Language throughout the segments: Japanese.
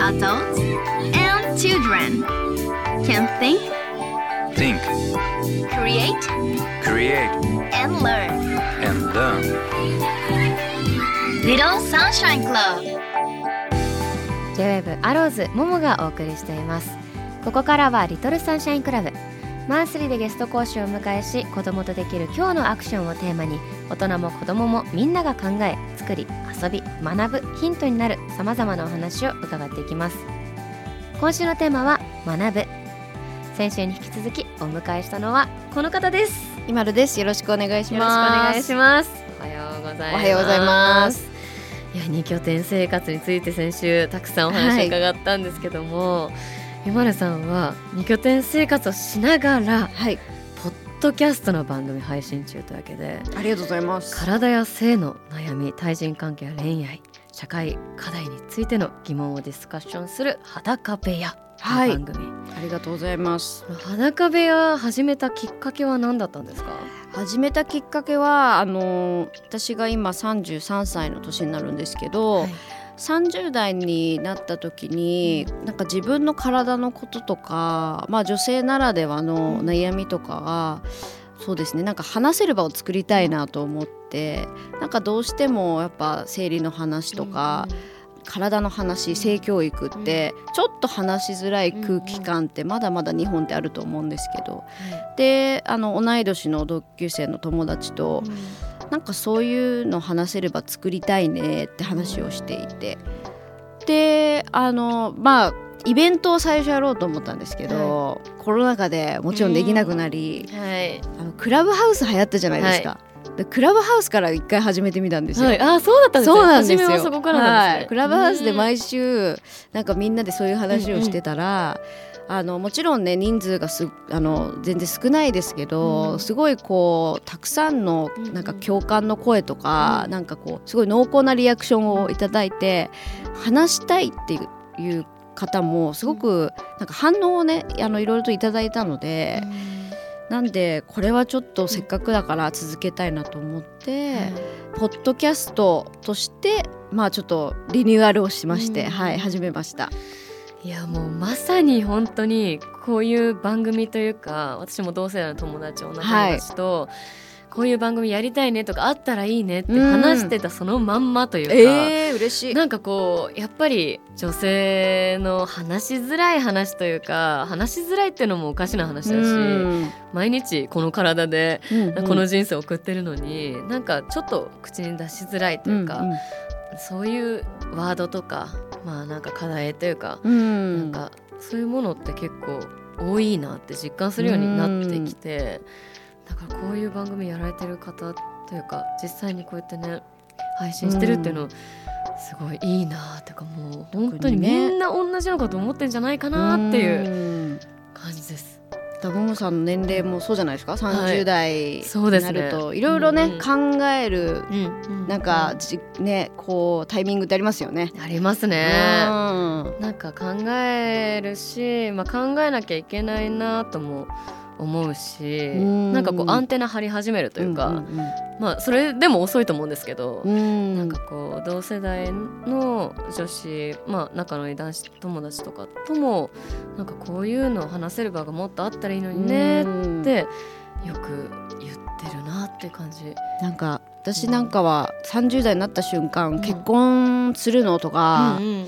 Adults and children can think, Think, create, create, and learn. and learn. Little Sunshine Club. J-WAVE アローズももがお送りしていますここからはリトルサンシャインクラブマンスリーでゲスト講師をお迎えし子供とできる今日のアクションをテーマに大人も子供もみんなが考え作り遊び学ぶヒントになるさまざまなお話を伺っていきます今週のテーマは学ぶ先週に引き続きお迎えしたのはこの方です今丸です。よろしくお願いしよろしくおます。願いしますおはようございますおはようございます。いや二拠点生活について先週たくさんお話を伺ったんですけども、ゆまるさんは二拠点生活をしながらはい、ポッドキャストの番組配信中というわけでありがとうございます。体や性の悩み対人関係や恋愛社会課題についての疑問をディスカッションする裸部屋の番組、ありがとうございます。裸部屋始めたきっかけは何だったんですか？始めたきっかけはあの私が今33歳の年になるんですけど、はい30代になった時になんか自分の体のこととか、まあ女性ならではの悩みとかが、そうですねなんか話せる場を作りたいなと思ってなんかどうしてもやっぱ生理の話とか、体の話性教育ってちょっと話しづらい空気感ってまだまだ日本ってあると思うんですけど。であの同い年の同級生の友達となんかそういうの話せれば作りたいねって話をしていて。であのまあイベントを最初やろうと思ったんですけど、コロナ禍でもちろんできなくなり、はい、あのクラブハウス流行ったじゃないですか。でクラブハウスから一回始めてみたんですよ。はい、あそうだったんですねそうなんですよ。ね、はい。クラブハウスで毎週なんかみんなでそういう話をしてたら、あのもちろんね人数がすあの全然少ないですけど、うん。すごいこうたくさんのうん。うんなんか共感の声とか、なんかこうすごい濃厚なリアクションをいただいて、話したいっていう方もすごくなんか反応をねあのいろいろといただいたので、なんでこれはちょっとせっかくだから続けたいなと思って。ポッドキャストとしてまあちょっとリニューアルをしまして、うん。はい始めました。いやもうまさに本当にこういう番組というか私も同世代の友達女友達と、こういう番組やりたいねとかあったらいいねって話してたそのまんまというか、えー、嬉しい。なんかこうやっぱり女性の話しづらい話というか話しづらいっていうのもおかしな話だし、うん。毎日この体でうんこの人生を送ってるのに、なんかちょっと口に出しづらいというか、ん。そういうワードとかまあなんか課題というか、うん。なんかそういうものって結構多いなって実感するようになってきて、だからこういう番組やられてる方というか実際にこうやってね配信してるっていうの、すごいいいなっていうかもう本当にみんな同じようなこと思ってんじゃないかなっていううん。感じです。ダボモさんの年齢もそうじゃないですか？はい30代にそうですねなるといろいろね、うん考えるうんなんかじねこうタイミングってありますよね。ありますね。うんなんか考えるし、まあ、考えなきゃいけないなとも思うしうん。なんかこうアンテナ張り始めるというか、んまあそれでも遅いと思うんですけど、うん。うんなんかこう同世代の女子、まあ、仲のいい男子友達とかともなんかこういうのを話せる場がもっとあったらいいのにねうん。ってよく言ってるなって感じ。なんか私なんかは30代になった瞬間、ん。結婚するのとか、うんうん。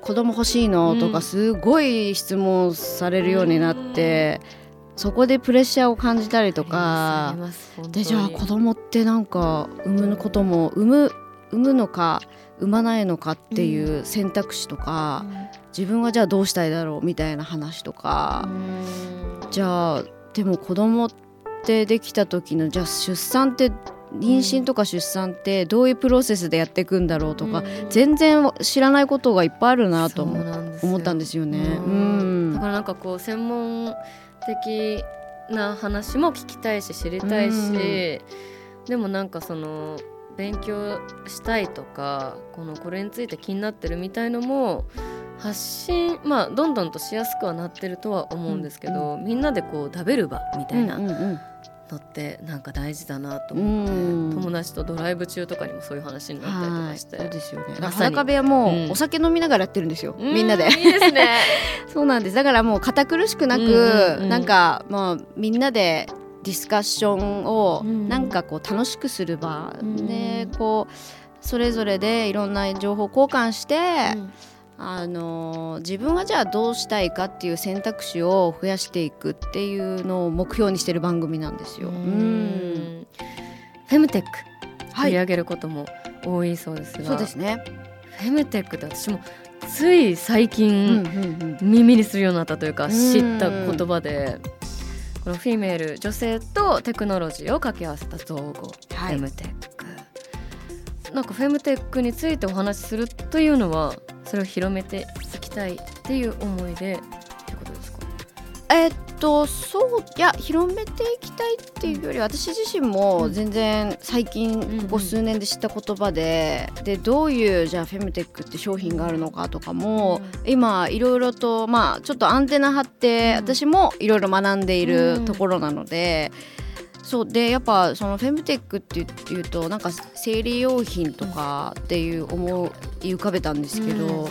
子供欲しいのとかうん。すごい質問されるようになって、そこでプレッシャーを感じたりとあか。でじゃあ子本供ってなんか産むことも産む産むのか産まないのかっていう選択肢とか、当に自分はじゃあどうしたいだろうみたいな話とか、うん。じゃあでも子供ってできた時のじゃあ出産って妊娠とか出産ってどういうプロセスでやっていくんだろうとか、うん。全然知らないことがいっぱいあるなと思ったんですよね。ううんん。だからなんかこう専門的な話も聞きたいし知りたいし、うんでもなんかその勉強したいとかこのこれについて気になってるみたいのも発信まあどんどんとしやすくはなってるとは思うんですけど、みんなでこう食べる場みたいな、うんうんうんのってなんか大事だなとう思って、ん。友達とドライブ中とかにもそういう話になったりとはいかして、そうですよね。裸部屋もうん。お酒飲みながらやってるんですよ、うみんなで。いいですね。そうなんです。だからもう堅苦しくなく、なんかまあみんなでディスカッションをうん。なんかこう楽しくする場、うん。でこうそれぞれでいろんな情報交換して、あの自分はじゃあどうしたいかっていう選択肢を増やしていくっていうのを目標にしてる番組なんですよ。ううん。んフェムテックはい、取り上げることも多いそうですが、そうですね。フェムテックって私もつい最うん近、うん。耳にするようになったというかうん。知った言葉でこのフィメール女性とテクノロジーを掛け合わせた造語、はい。フェムテック。なんかフェムテックについてお話しするというのはそれを広めていきたいっていう思いでってことですか？えっとそういや広めていきたいっていうより私自身も全然最近うんここ数年で知った言葉ででどういうじゃあフェムテックって商品があるのかとかも今いろいろとまあちょっとアンテナ張ってうん。私もいろいろ学んでいうん。るところなので。そうでやっぱそのフェムテックっていうとなんか生理用品とかっていう思い浮かべたんですけど、うん。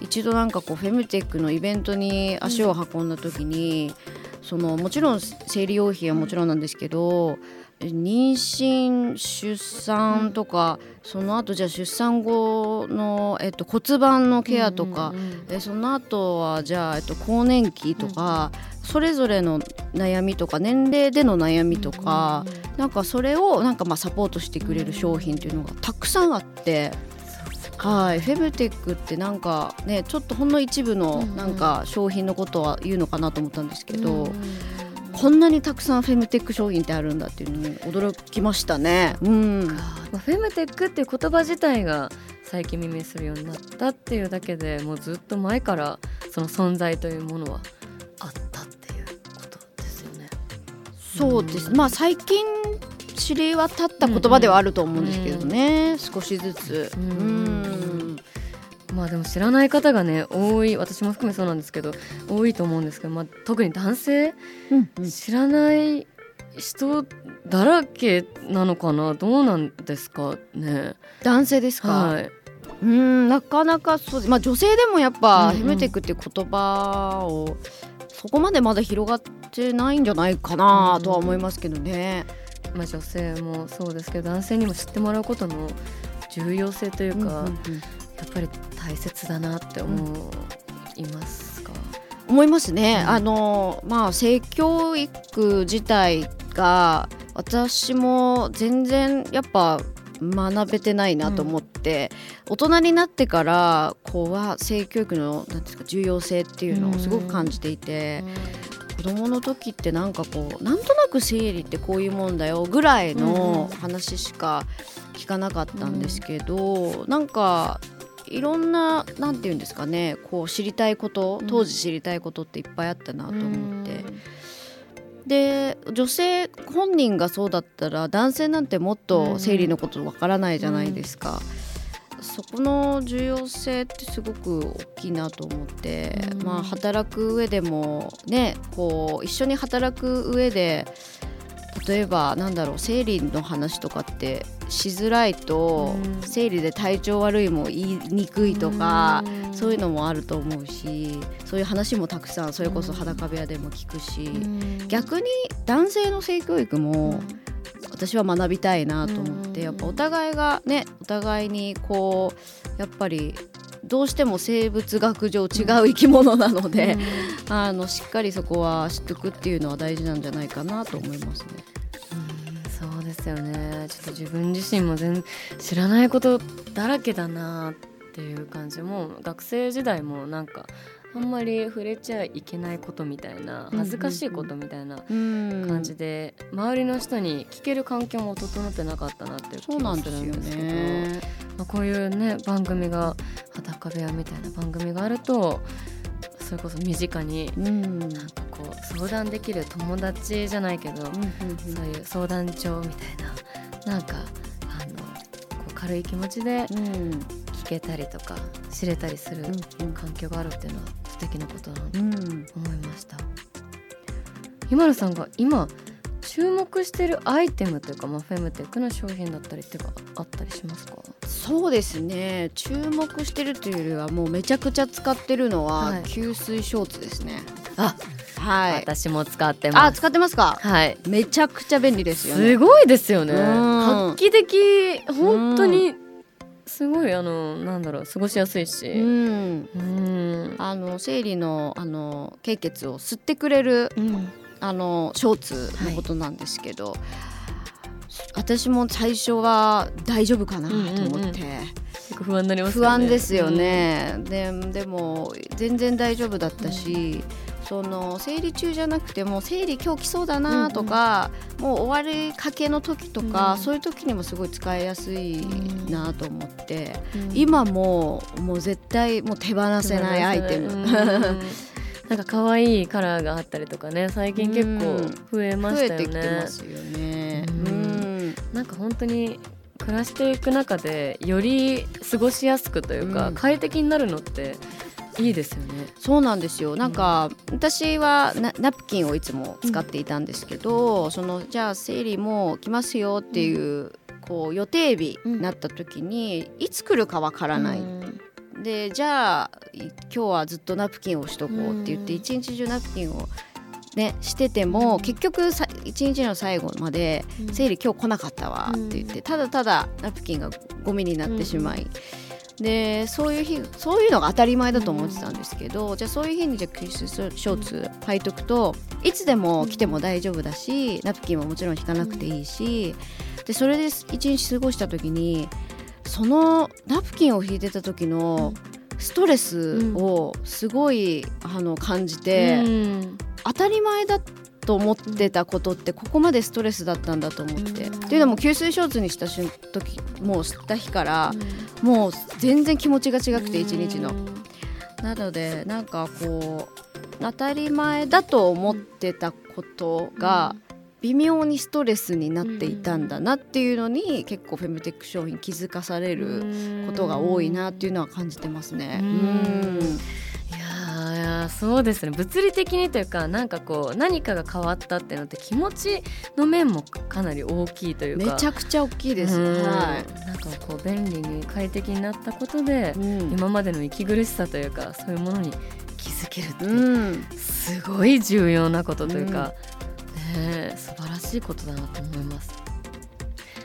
一度なんかこうフェムテックのイベントに足を運んだ時に、そのもちろん生理用品はもちろんなんですけど妊娠出産とか、その後じゃあ出産後の、えっと、骨盤のケアとか、うんうんうんえその後はじゃあ、えっと、更年期とか、それぞれの悩みとか年齢での悩みとか、なんかそれをなんかまあサポートしてくれる商品っていうのがたくさんあって。はい、フェムテックってなんかねちょっとほんの一部のうんなんか商品のことは言うのかなと思ったんですけど、うんうん。うんこんなにたくさんフェムテック商品ってあるんだっていうのに驚きましたね。うん、まあ、フェムテックっていう言葉自体が最近耳にするようになったっていうだけでもうずっと前からその存在というものはあったっていうことですよね。そうです。まあ最近知り渡った言葉ではあると思うんですけどね、少しずつ。ううん。んまあでも知らない方がね多い私も含めそうなんですけど多いと思うんですけど、まあ、特に男性うん。知らない人だらけなのかな？どうなんですかね。男性ですか、はい、うんなかなかそうまあ女性でもやっぱ、うんうん。フェムテックっていう言葉をそこまでまだ広がってないんじゃないかなとは思いますけどね。まあ、女性もそうですけど男性にも知ってもらうことの重要性というか、うんうんうんやっぱり大切だなって思いますか？思いますね。うんあのまあ性教育自体が私も全然やっぱ学べてないなと思って、大人になってからこうは性教育のなんですか重要性っていうのをすごく感じていて、子供の時ってなんかこうなんとなく生理ってこういうもんだよぐらいの話しか聞かなかったんですけど、なんかいろんななんて言うんですかねこう知りたいことうん。当時知りたいことっていっぱいあったなと思って、で女性本人がそうだったら男性なんてもっと生理のことわからないじゃないですか。そこの重要性ってすごく大きいなと思って、うん。まあ働く上でもねこう一緒に働く上で例えばなんだろう生理の話とかってしづらいと、うん。生理で体調悪いも言いにくいとか、うん。そういうのもあると思うしそういう話もたくさんそれこそ裸部屋でも聞くし、逆に男性の性教育も私は学びたいなと思って、うん。やっぱお互いがねお互いにこうやっぱりどうしても生物学上違う生き物なので、あのしっかりそこは知っておくっていうのは大事なんじゃないかなと思いますね。うんそうですよね。ちょっと自分自身も全然知らないことだらけだなっていう感じも学生時代もなんかあんまり触れちゃいけないことみたいな恥ずかしいことみたいなうん。感じで、周りの人に聞ける環境も整ってなかったなっていう気がすなんですよるんですけどね。まあ、こういうね番組が「裸部屋」みたいな番組があるとそれこそ身近にうん。なんかこう相談できる友達じゃないけど、そういう相談帳みたいななんかあのこう軽い気持ちで聞けたりとか知れたりするうん。環境があるっていうのは素敵なことだなとうん。思いました。ひまるさんが今注目してるアイテムというか、まあ、フェムテックの商品だったりっていうかあったりしますか？そうですね。注目してるというよりはもうめちゃくちゃ使ってるのは、はい。吸水ショーツですね。あはい。私も使ってあます。使ってますか？はい。めちゃくちゃ便利ですよね。すごいですよね。うん。画期的。本当にすごいあのなんだろう過ごしやすいし。うん。うん。あの生理のあの経血を吸ってくれるうん。あのショーツのことなんですけど、私も最初は大丈夫かなと思って、うんうんうん。不安になりますよね。不安ですよね、ででも全然大丈夫だったし、その生理中じゃなくても生理今日来そうだなとか、もう終わりかけの時とか、うんそういう時にもすごい使いやすいなと思って、うん。今ももう絶対もう手放せないアイテム、うん なんか可愛いカラーがあったりとかね最近結構増えま増えしたよね。てきてますよね。ううんん。なんか本当に暮らしていく中でより過ごしやすくというか、うん。快適になるのっていいですよね。そうなんですよ。なんか、私はナナプキンをいつも使っていたんですけど、そのじゃあ生理も来ますよっていう,、こう予定日になった時に、いつ来るかわからない、うん。でじゃあい今日はずっとナプキンをしとこうって言って、うん。一日中ナプキンをねしてても、うん。結局さ一日の最後までうん。生理今日来なかったわって言って、ただただナプキンがゴミになってしまい、でそういう日そういうのが当たり前だと思ってたんですけど、じゃあそういう日にじゃあ吸水ショーツ履いとくといつでも来ても大丈夫だし、ナプキンももちろん引かなくていいし、でそれで一日過ごした時にそのナプキンを引いてた時のストレスをすごい、あの感じて、うん。当たり前だと思ってたことってここまでストレスだったんだと思って、うんっていうのも吸水ショーツにした瞬時もう吸った日から、もう全然気持ちが違くて一日の。なのでなんかこう当たり前だと思ってたことが微妙にストレスになっていたんだなっていうのに結構フェムテック商品気づかされることが多いなっていうのは感じてますね。うんそうですね。物理的にというかなんかこう何かが変わったっていうのって気持ちの面もかなり大きいというか。めちゃくちゃ大きいです。うん。はなんかこう便利に快適になったことでい。、うん。今までの息苦しさというかそういうものに気づけるって、うん、すごい重要なことというか、ねえ素晴らしいことだなと思います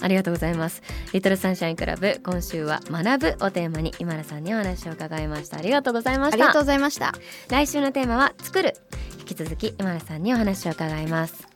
ありがとうございます。リトルサンシャインクラブ今週は学ぶをテーマに今田さんにお話を伺いました。ありがとうございました。ありがとうございました。来週のテーマは作る。引き続き今田さんにお話を伺います